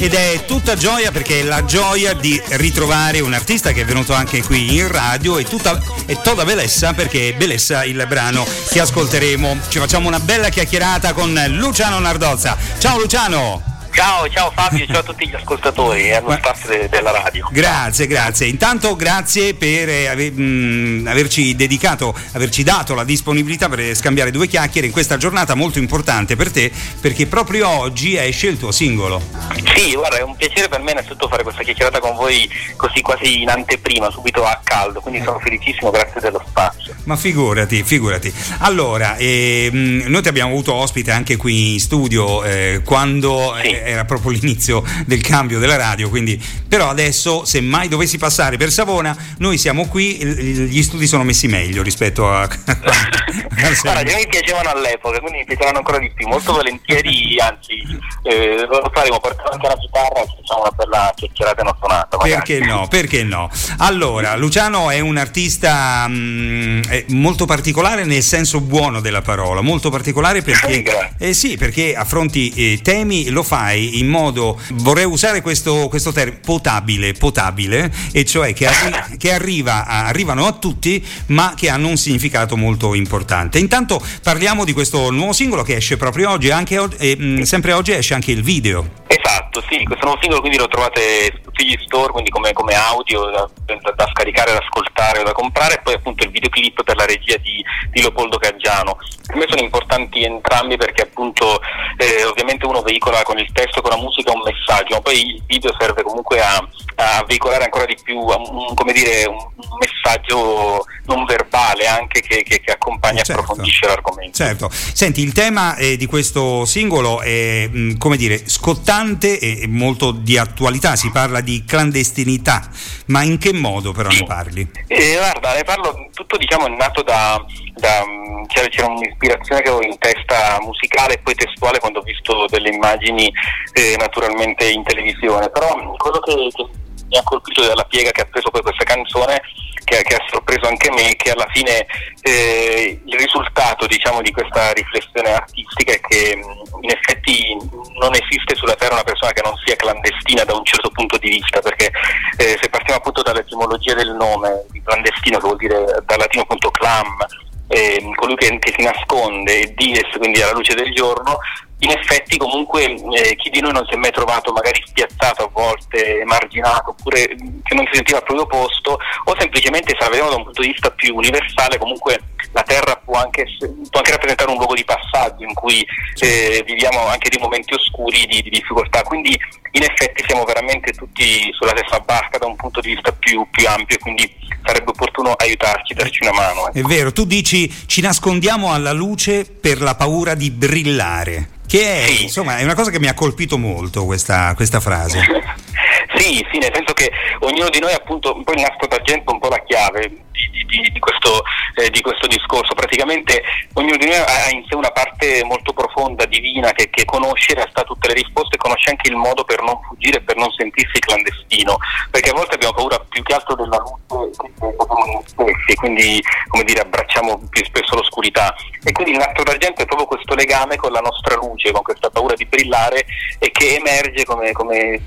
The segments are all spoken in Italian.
ed è tutta gioia perché è la gioia di ritrovare un artista che è venuto anche qui in radio e, tutta, è Toda Belessa perché è Belessa il brano che ascolteremo. Ci facciamo una bella chiacchierata con Luciano Nardozza. Ciao Luciano! Ciao, ciao Fabio, ciao a tutti gli ascoltatori e allo staff de- della radio. Grazie, grazie. Intanto grazie per eh, ave- mh, averci dedicato, averci dato la disponibilità per scambiare due chiacchiere in questa giornata molto importante per te, perché proprio oggi esce il tuo singolo. Sì, guarda, è un piacere per me innanzitutto fare questa chiacchierata con voi così quasi in anteprima, subito a caldo, quindi sono felicissimo, grazie dello spazio. Ma figurati, figurati. Allora, ehm, noi ti abbiamo avuto ospite anche qui in studio eh, quando Sì. eh, era proprio l'inizio del cambio della radio, quindi però adesso se mai dovessi passare per Savona, noi siamo qui, gli studi sono messi meglio rispetto a... Guarda, che mi piacevano all'epoca, quindi mi piaceranno ancora di più, molto volentieri, anzi eh, lo faremo, porterò anche la chitarra e facciamo una bella chiacchierata una suonata. magari. Perché no? Perché no? Allora, Luciano è un artista mh, eh, molto particolare nel senso buono della parola, molto particolare perché, eh sì, perché affronti eh, temi, lo fai in modo, vorrei usare questo, questo termine, potabile, potabile, e cioè che, arri- che arriva arrivano a tutti ma che hanno un significato molto importante. Intanto parliamo di questo nuovo singolo che esce proprio oggi, anche e, mh, sempre oggi esce anche il video. Esatto, sì, questo nuovo singolo quindi lo trovate tutti gli store, quindi come, come audio da, da- scaricare, da ascoltare o da comprare, e poi appunto il videoclip per la regia di, di Leopoldo Caggiano. Per me sono importanti entrambi perché appunto eh, ovviamente uno veicola con il testo, con la musica un messaggio, ma poi il video serve comunque a, a veicolare ancora di più a un, come dire, un, un messaggio non verbale anche che, che- che accompagna e Certo. approfondisce l'argomento. Certo, senti, il tema eh, di questo singolo è, mh, come dire, scottante e molto di attualità, si parla di clandestinità, ma in che modo però ne parli? Eh, guarda, ne parlo, tutto diciamo è nato da, da, mm, c'era, c'era un'ispirazione che avevo in testa musicale e poi testuale quando ho visto delle immagini eh, naturalmente in televisione, però mm, quello che, che mi ha colpito dalla piega che ha preso poi questa canzone, che, che ha sorpreso anche me, che alla fine eh, il risultato diciamo di questa riflessione artistica è che mm, in effetti non esiste sulla Terra una persona che non sia clandestina da un certo punto di vista, perché eh, se partiamo appunto dall'etimologia del nome, di clandestino che vuol dire dal latino appunto clam, ehm, colui che, che si nasconde, dies, quindi alla luce del giorno, in effetti comunque eh, chi di noi non si è mai trovato magari spiazzato a volte, emarginato, oppure mh, che non si sentiva al proprio posto, o semplicemente se la vediamo da un punto di vista più universale, comunque la Terra può anche, può anche rappresentare un luogo di passaggio in cui eh, viviamo anche dei momenti oscuri di, di difficoltà, quindi in effetti siamo veramente tutti sulla stessa barca da un punto di vista più, più ampio, quindi sarebbe opportuno aiutarci, darci una mano. ecco. È vero, tu dici ci nascondiamo alla luce per la paura di brillare, che è, insomma, è una cosa che mi ha colpito molto questa, questa frase. Sì, sì, nel senso che ognuno di noi appunto, poi il nastro d'argento è un po' la chiave di, di- di- questo, eh, di questo discorso, praticamente ognuno di noi ha in sé una parte molto profonda, divina, che, che conosce in realtà tutte le risposte, conosce anche il modo per non fuggire per non sentirsi clandestino, perché a volte abbiamo paura più che altro della luce stessi, quindi come dire abbracciamo più spesso l'oscurità. E quindi il nastro d'argento è proprio questo legame con la nostra luce, con questa paura di brillare e che emerge come, come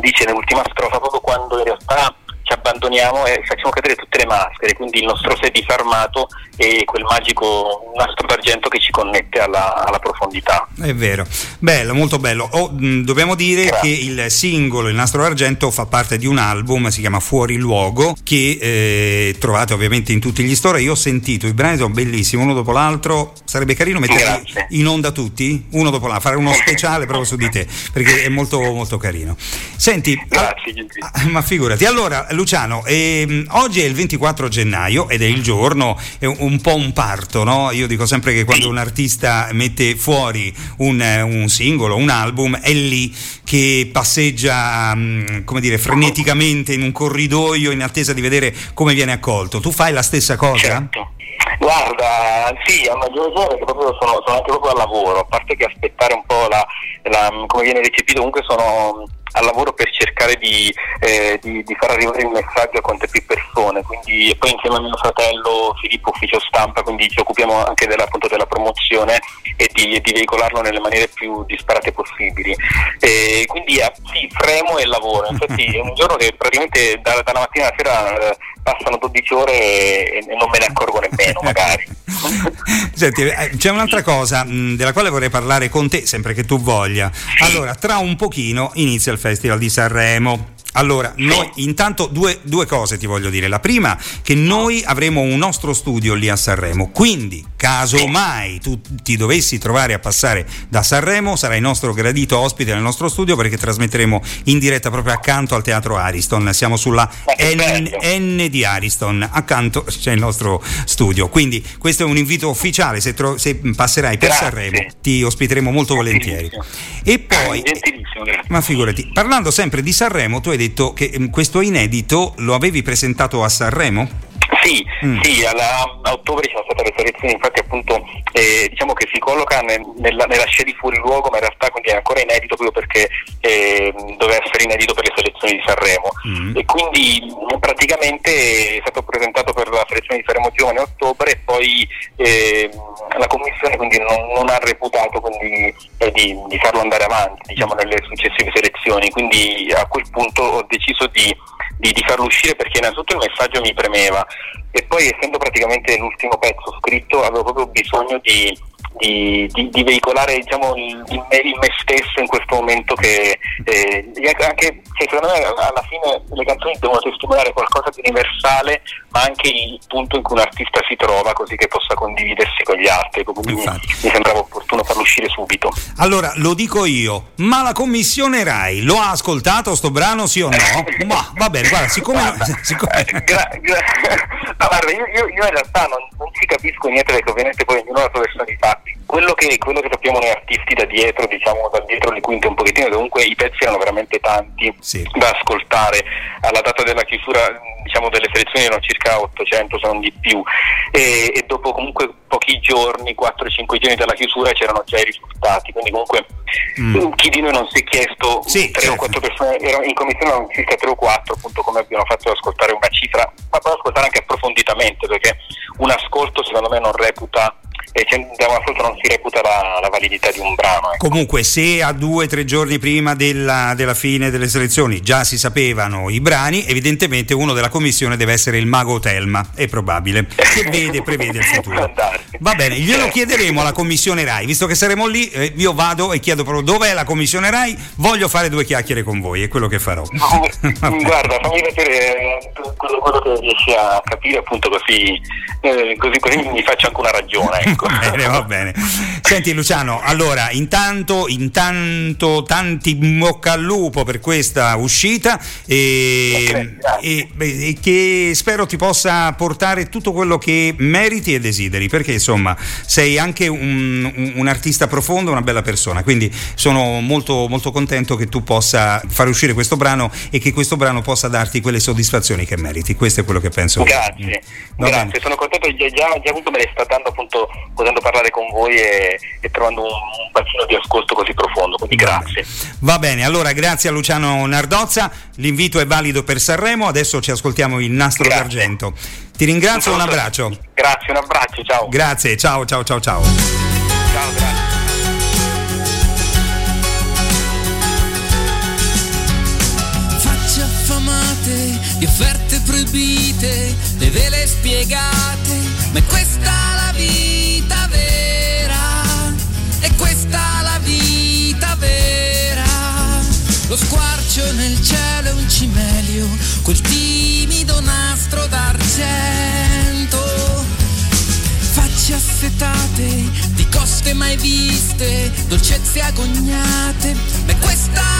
dice nell'ultima strofa proprio quando in realtà ci abbandoniamo e facciamo cadere tutte le maschere, quindi il nostro sé disarmato e quel magico nastro d'argento che ci connette alla, alla profondità. È vero, bello, molto bello. Oh, mh, dobbiamo dire Grazie. che il singolo Il nastro d'argento fa parte di un album, si chiama Fuori Luogo, che eh, trovate ovviamente in tutti gli store. Io ho sentito, i brani sono bellissimi, uno dopo l'altro. Sarebbe carino metterli Grazie. in onda tutti, uno dopo l'altro, fare uno speciale proprio su di te, perché è molto, molto carino. Senti, Grazie. Ah, Ma figurati, allora Luciano, ehm, oggi è il 24 gennaio ed è il giorno, è un, po' un parto, no? Io dico sempre che quando un artista mette fuori un, un singolo, un album, è lì che passeggia, mm, come dire, freneticamente in un corridoio in attesa di vedere come viene accolto. Tu fai la stessa cosa? Certo. Guarda, sì, a maggior ragione che proprio sono, sono anche proprio al lavoro, a parte che aspettare un po' la, la- come viene recepito, comunque sono al lavoro per cercare di, eh, di, di, far arrivare il messaggio a quante più persone, quindi poi insieme a mio fratello Filippo Ufficio Stampa, quindi ci occupiamo anche della, appunto, della promozione e di, e di, veicolarlo nelle maniere più disparate possibili. E quindi eh, sì, fremo e lavoro, infatti è un giorno che praticamente da, dalla mattina alla sera eh, passano 12 ore e, non me ne accorgo nemmeno magari. Senti, eh, c'è un'altra cosa mh, della quale vorrei parlare con te, sempre che tu voglia. Allora, tra un pochino inizia il Festival di Sanremo. Allora, noi intanto due, due, cose ti voglio dire. La prima, che noi avremo un nostro studio lì a Sanremo, quindi caso mai tu ti dovessi trovare a passare da Sanremo, sarai nostro gradito ospite nel nostro studio perché trasmetteremo in diretta proprio accanto al Teatro Ariston. Siamo sulla N, N di Ariston, accanto c'è il nostro studio. Quindi questo è un invito ufficiale, se, tro- se passerai per Grazie. Sanremo ti ospiteremo molto volentieri. E poi, ma figurati, parlando sempre di Sanremo, tu hai detto che mm, questo inedito lo avevi presentato a Sanremo? Sì, mm. sì alla, a ottobre ci sono state le selezioni, infatti appunto eh, diciamo che si colloca nel, nella, nella scia di fuori luogo, ma in realtà quindi è ancora inedito proprio perché eh, doveva essere inedito per le selezioni di Sanremo. Mm. E quindi praticamente è stato presentato per la selezione di Sanremo Giovane a ottobre e poi eh, la commissione quindi non, non ha reputato quindi, eh, di, di, farlo andare avanti diciamo, nelle successive selezioni. Quindi a quel punto ho deciso di di, di, farlo uscire perché innanzitutto il messaggio mi premeva. E poi essendo praticamente l'ultimo pezzo scritto avevo proprio bisogno di, di, di, di veicolare diciamo, il, il, me, stesso in questo momento che eh, anche cioè, secondo me alla fine le canzoni devono testimoniare qualcosa di universale ma anche il punto in cui un artista si trova così che possa condividersi con gli altri. Quindi mi, mi sembrava opportuno farlo uscire subito. Allora lo dico io ma la commissione RAI lo ha ascoltato sto brano sì o no? ma va bene guarda siccome, guarda, siccome... Gra, gra, no, guarda io, io, io, in realtà non, non ci capisco niente perché ovviamente poi ognuno ha la sua versione fatti quello che, quello che, sappiamo noi artisti da dietro, diciamo da dietro le quinte un pochettino, comunque i pezzi erano veramente tanti sì. da ascoltare. Alla data della chiusura diciamo, delle selezioni erano circa 800 se non di più e, e dopo comunque pochi giorni, 4-5 giorni dalla chiusura c'erano già i risultati, quindi comunque mm. chi di noi non si è chiesto sì, 3 certo. o 4 persone, erano in commissione erano circa 3 o 4 appunto come abbiamo fatto ascoltare una cifra, ma poi ascoltare anche approfonditamente perché un ascolto secondo me non reputa da una ascolto non si reputa la, la validità di un brano. Ecco. Comunque, se a due o tre giorni prima della, della, fine delle selezioni già si sapevano i brani, evidentemente uno della commissione deve essere il mago Telma, è probabile, che vede, prevede il futuro. Va bene, glielo chiederemo alla commissione RAI, visto che saremo lì, eh, io vado e chiedo proprio dov'è la commissione RAI, voglio fare due chiacchiere con voi, è quello che farò. Guarda, fammi vedere quello, quello, che riesci a capire appunto così, eh, così, così mi faccio anche una ragione. Ecco. Bene, va bene. Senti Luciano, allora intanto, intanto tanti bocca al lupo per questa uscita e, e, e, che spero ti possa portare tutto quello che meriti e desideri, perché insomma sei anche un, un, un artista profondo, una bella persona, quindi sono molto, molto contento che tu possa fare uscire questo brano e che questo brano possa darti quelle soddisfazioni che meriti. Questo è quello che penso. Grazie, va grazie, sono contento, già, già, già me le sta dando appunto potendo parlare con voi e, e trovando un, un, bacino di ascolto così profondo, quindi grazie. Va bene, allora grazie a Luciano Nardozza, l'invito è valido per Sanremo, adesso ci ascoltiamo il nastro grazie. d'argento. Ti ringrazio, un, un abbraccio. Grazie, un abbraccio, ciao. Grazie, ciao ciao ciao ciao. Ciao, grazie. di offerte proibite, le vele spiegate, ma è questa squarcio nel cielo un cimelio, quel timido nastro d'argento. Facce assetate di coste mai viste, dolcezze agognate, ma questa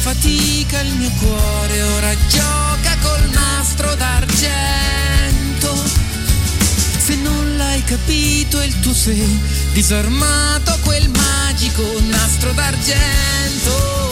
fatica il mio cuore, ora gioca col nastro d'argento. Se non l'hai capito è il tuo sei, disarmato quel magico nastro d'argento.